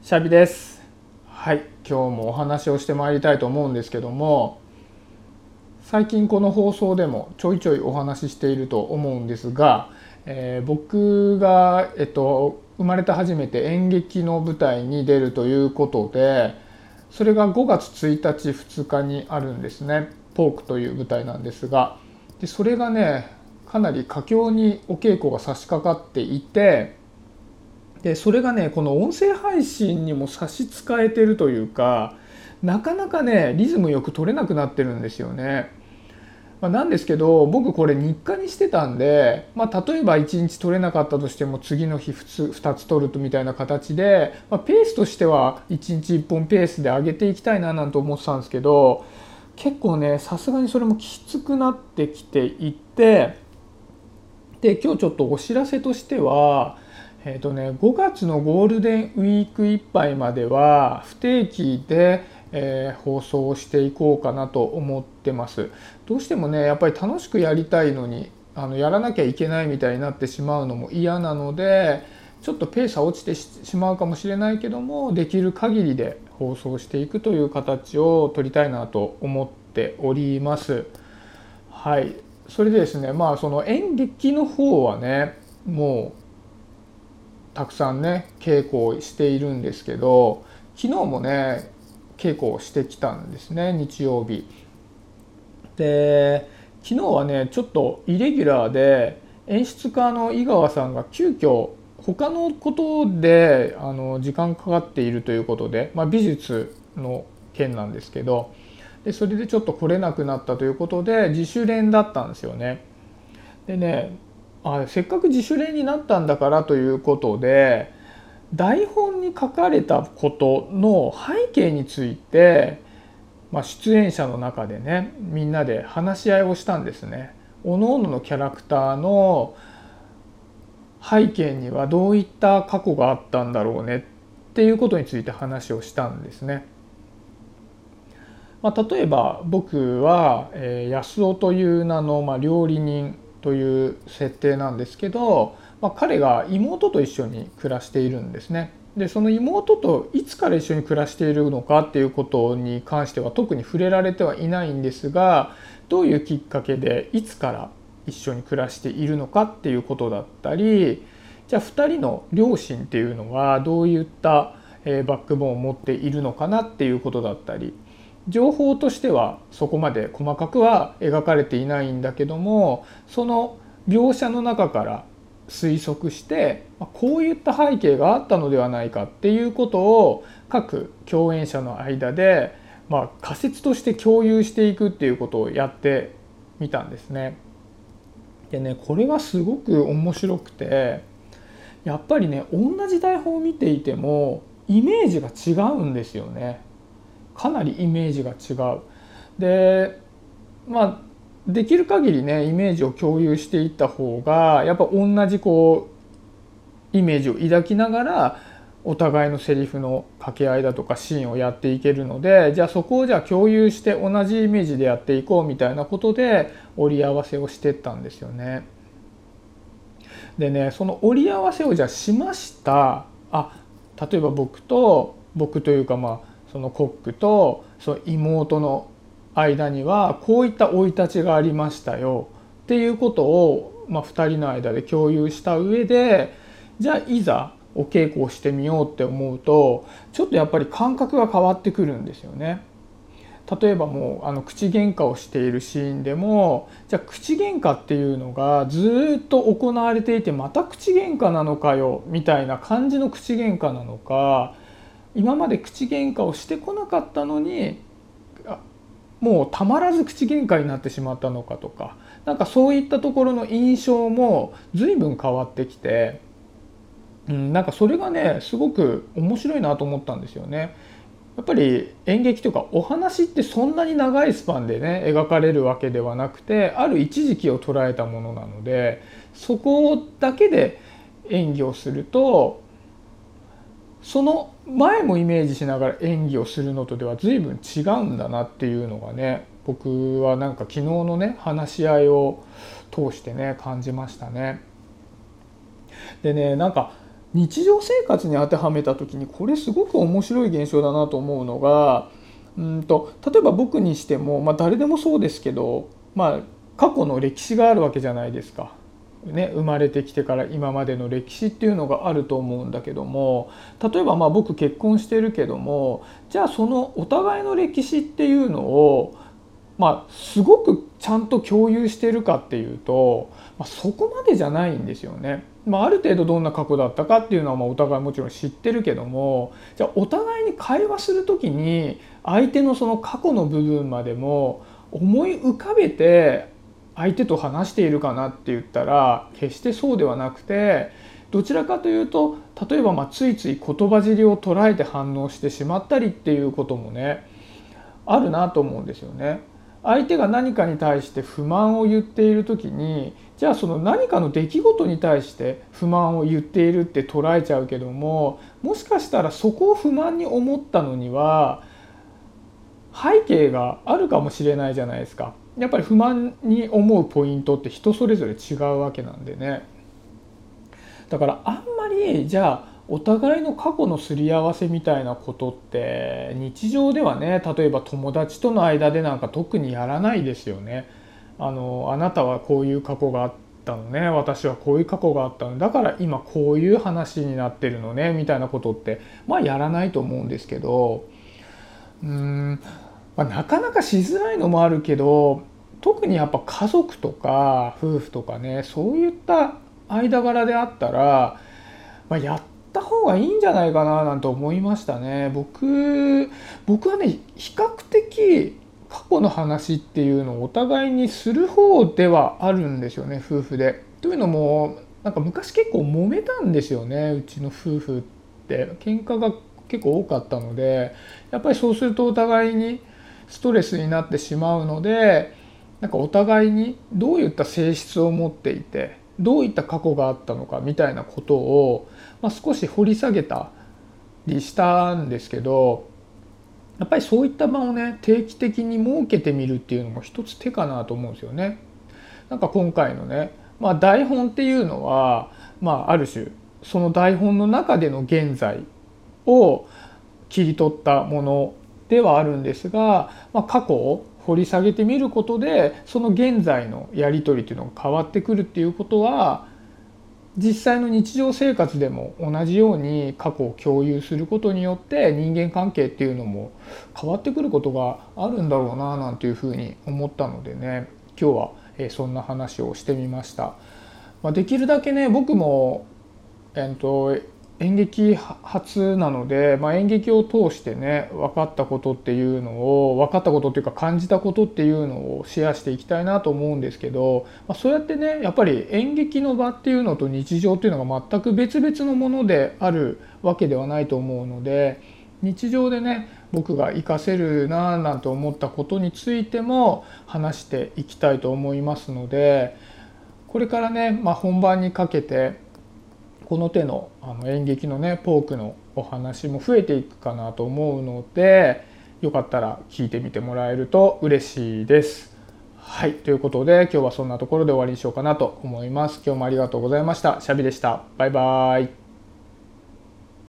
シャビです。はい今日もお話をしてまいりたいと思うんですけども最近この放送でもちょいちょいお話ししていると思うんですが、えー、僕が、えっと、生まれて初めて演劇の舞台に出るということでそれが5月1日2日にあるんですね。ポークという舞台なんですがでそれがねかなり佳境にお稽古が差し掛かっていてでそれがねこの音声配信にも差し支えてるというかなかなかねリズムよく取れなくなってるんですよね。まあ、なんですけど僕これ日課にしてたんで、まあ、例えば1日取れなかったとしても次の日 2, 2つ取るとみたいな形で、まあ、ペースとしては1日1本ペースで上げていきたいななんて思ってたんですけど結構ねさすがにそれもきつくなってきていてで今日ちょっとお知らせとしてはえーとね、5月のゴールデンウィークいっぱいまでは不定期で、えー、放送していこうかなと思ってます。どうしてもねやっぱり楽しくやりたいのにあのやらなきゃいけないみたいになってしまうのも嫌なのでちょっとペースは落ちてしまうかもしれないけどもできる限りで放送していくという形を取りたいなと思っております。はいそれでですねまあその演劇の方はねもうたくさんね稽古をしているんですけど昨日もね稽古をしてきたんですね日曜日。で昨日はねちょっとイレギュラーで演出家の井川さんが急遽他のことであの時間かかっているということで、まあ、美術の件なんですけどでそれでちょっと来れなくなったということで自主練だったんですよね。でねあせっかく自主練になったんだからということで台本に書かれたことの背景について、まあ、出演者の中でねみんなで話し合いをしたんですね。おのおのキャラクターの背景にはどういった過去があったんだろうねっていうことについて話をしたんですね。まあ、例えば僕は、えー、安尾という名の、まあ、料理人という設定なんですけど、まあ、彼が妹と一緒に暮らしているんですね。でその妹といつから一緒に暮らしているのかっていうことに関しては特に触れられてはいないんですがどういうきっかけでいつから一緒に暮らしているのかっていうことだったりじゃあ2人の両親っていうのはどういったバックボーンを持っているのかなっていうことだったり情報としてはそこまで細かくは描かれていないんだけどもその描写の中から推測してこういった背景があったのではないかっていうことを各共演者の間で、まあ、仮説として共有していくっていうことをやってみたんですね。でねこれがすごく面白くてやっぱりね同じ台本を見ていてもイメージが違うんですよね。かなりイメージが違う。でまあできる限りねイメージを共有していった方がやっぱ同じこうイメージを抱きながらお互いのセリフの掛け合いだとかシーンをやっていけるのでじゃあそこをじゃあ共有して同じイメージでやっていこうみたいなことで折り合わせをしてったんですよね。でねその折り合わせをじゃあしましたあ例えば僕と僕というかまあそのコックとその妹の間にはこういった生い立ちがありましたよっていうことを、まあ、2人の間で共有した上でじゃあいざお稽古をしてみようって思うとちょっとやっぱり感覚が変わってくるんですよね。例えばもうあの口喧嘩をしているシーンでもじゃあ口喧嘩っていうのがずっと行われていてまた口喧嘩なのかよみたいな感じの口喧嘩なのか今まで口喧嘩をしてこなかったのにもうたまらず口喧嘩になってしまったのかとかなんかそういったところの印象も随分変わってきて、うん、なんかそれがねすごく面白いなと思ったんですよね。やっぱり演劇というかお話ってそんなに長いスパンでね描かれるわけではなくてある一時期を捉えたものなのでそこだけで演技をするとその前もイメージしながら演技をするのとでは随分違うんだなっていうのがね僕はなんか昨日のね話し合いを通してね感じましたね。でねなんか日常生活に当てはめた時にこれすごく面白い現象だなと思うのがうんと例えば僕にしても、まあ、誰でもそうですけど、まあ、過去の歴史があるわけじゃないですか。ね、生まれてきてから今までの歴史っていうのがあると思うんだけども例えばまあ僕結婚してるけどもじゃあそのお互いの歴史っていうのをまあすごくちゃんと共有してるかっていうと、まあ、そこまでじゃないんですよね。まあ、ある程度どんな過去だったかっていうのはまあお互いもちろん知ってるけどもじゃあお互いに会話する時に相手のその過去の部分までも思い浮かべて相手と話しているかなって言ったら決してそうではなくてどちらかというと例えばまついつい言葉尻を捉えて反応してしまったりっていうこともねあるなと思うんですよね。相手が何かに対して不満を言っている時にじゃあその何かの出来事に対して不満を言っているって捉えちゃうけどももしかしたらそこを不満に思ったのには背景があるかもしれないじゃないですか。やっぱり不満に思うポイントって人それぞれ違うわけなんでね。だからあんまりじゃあお互いの過去のすり合わせみたいなことって日常ではね例えば友達との間でなんか特にやらないですよね。あのあなたはこういう過去があったのね。私はこういう過去があったのだから今こういう話になってるのね。みたいなことってまあやらないと思うんですけど。うーん。まあ、なかなかしづらいのもあるけど特にやっぱ家族とか夫婦とかねそういった間柄であったら、まあ、やった方がいいんじゃないかななんて思いましたね。僕僕はね比較的過去の話っていうのをお互いにする方ではあるんですよね夫婦で。というのもなんか昔結構揉めたんですよねうちの夫婦って喧嘩が結構多かったのでやっぱりそうするとお互いにストレスになってしまうのでなんかお互いにどういった性質を持っていてどういった過去があったのかみたいなことを、まあ、少し掘り下げたりしたんですけどやっぱりそういった場をね定期的に設けてみるっていうのも一つ手かなと思うんですよね。なんか今回のね、まあ、台本っていうのは、まあ、ある種その台本の中での現在を切り取ったものではあるんですが、まあ、過去を掘り下げてみることでその現在のやり取りというのが変わってくるっていうことは実際の日常生活でも同じように過去を共有することによって人間関係っていうのも変わってくることがあるんだろうななんていうふうに思ったのでね今日はそんな話をしてみました。まあ、できるだけね僕も、えっと演劇初なので、まあ、演劇を通してね分かったことっていうのを分かったことっていうか感じたことっていうのをシェアしていきたいなと思うんですけど、まあ、そうやってねやっぱり演劇の場っていうのと日常っていうのが全く別々のものであるわけではないと思うので日常でね僕が活かせるななんて思ったことについても話していきたいと思いますのでこれからね、まあ、本番にかけてこの手のあの演劇のねポークのお話も増えていくかなと思うのでよかったら聞いてみてもらえると嬉しいです。はい。ということで今日はそんなところで終わりにしようかなと思います。今日もありがとうございました。シャビでした。バイバーイ。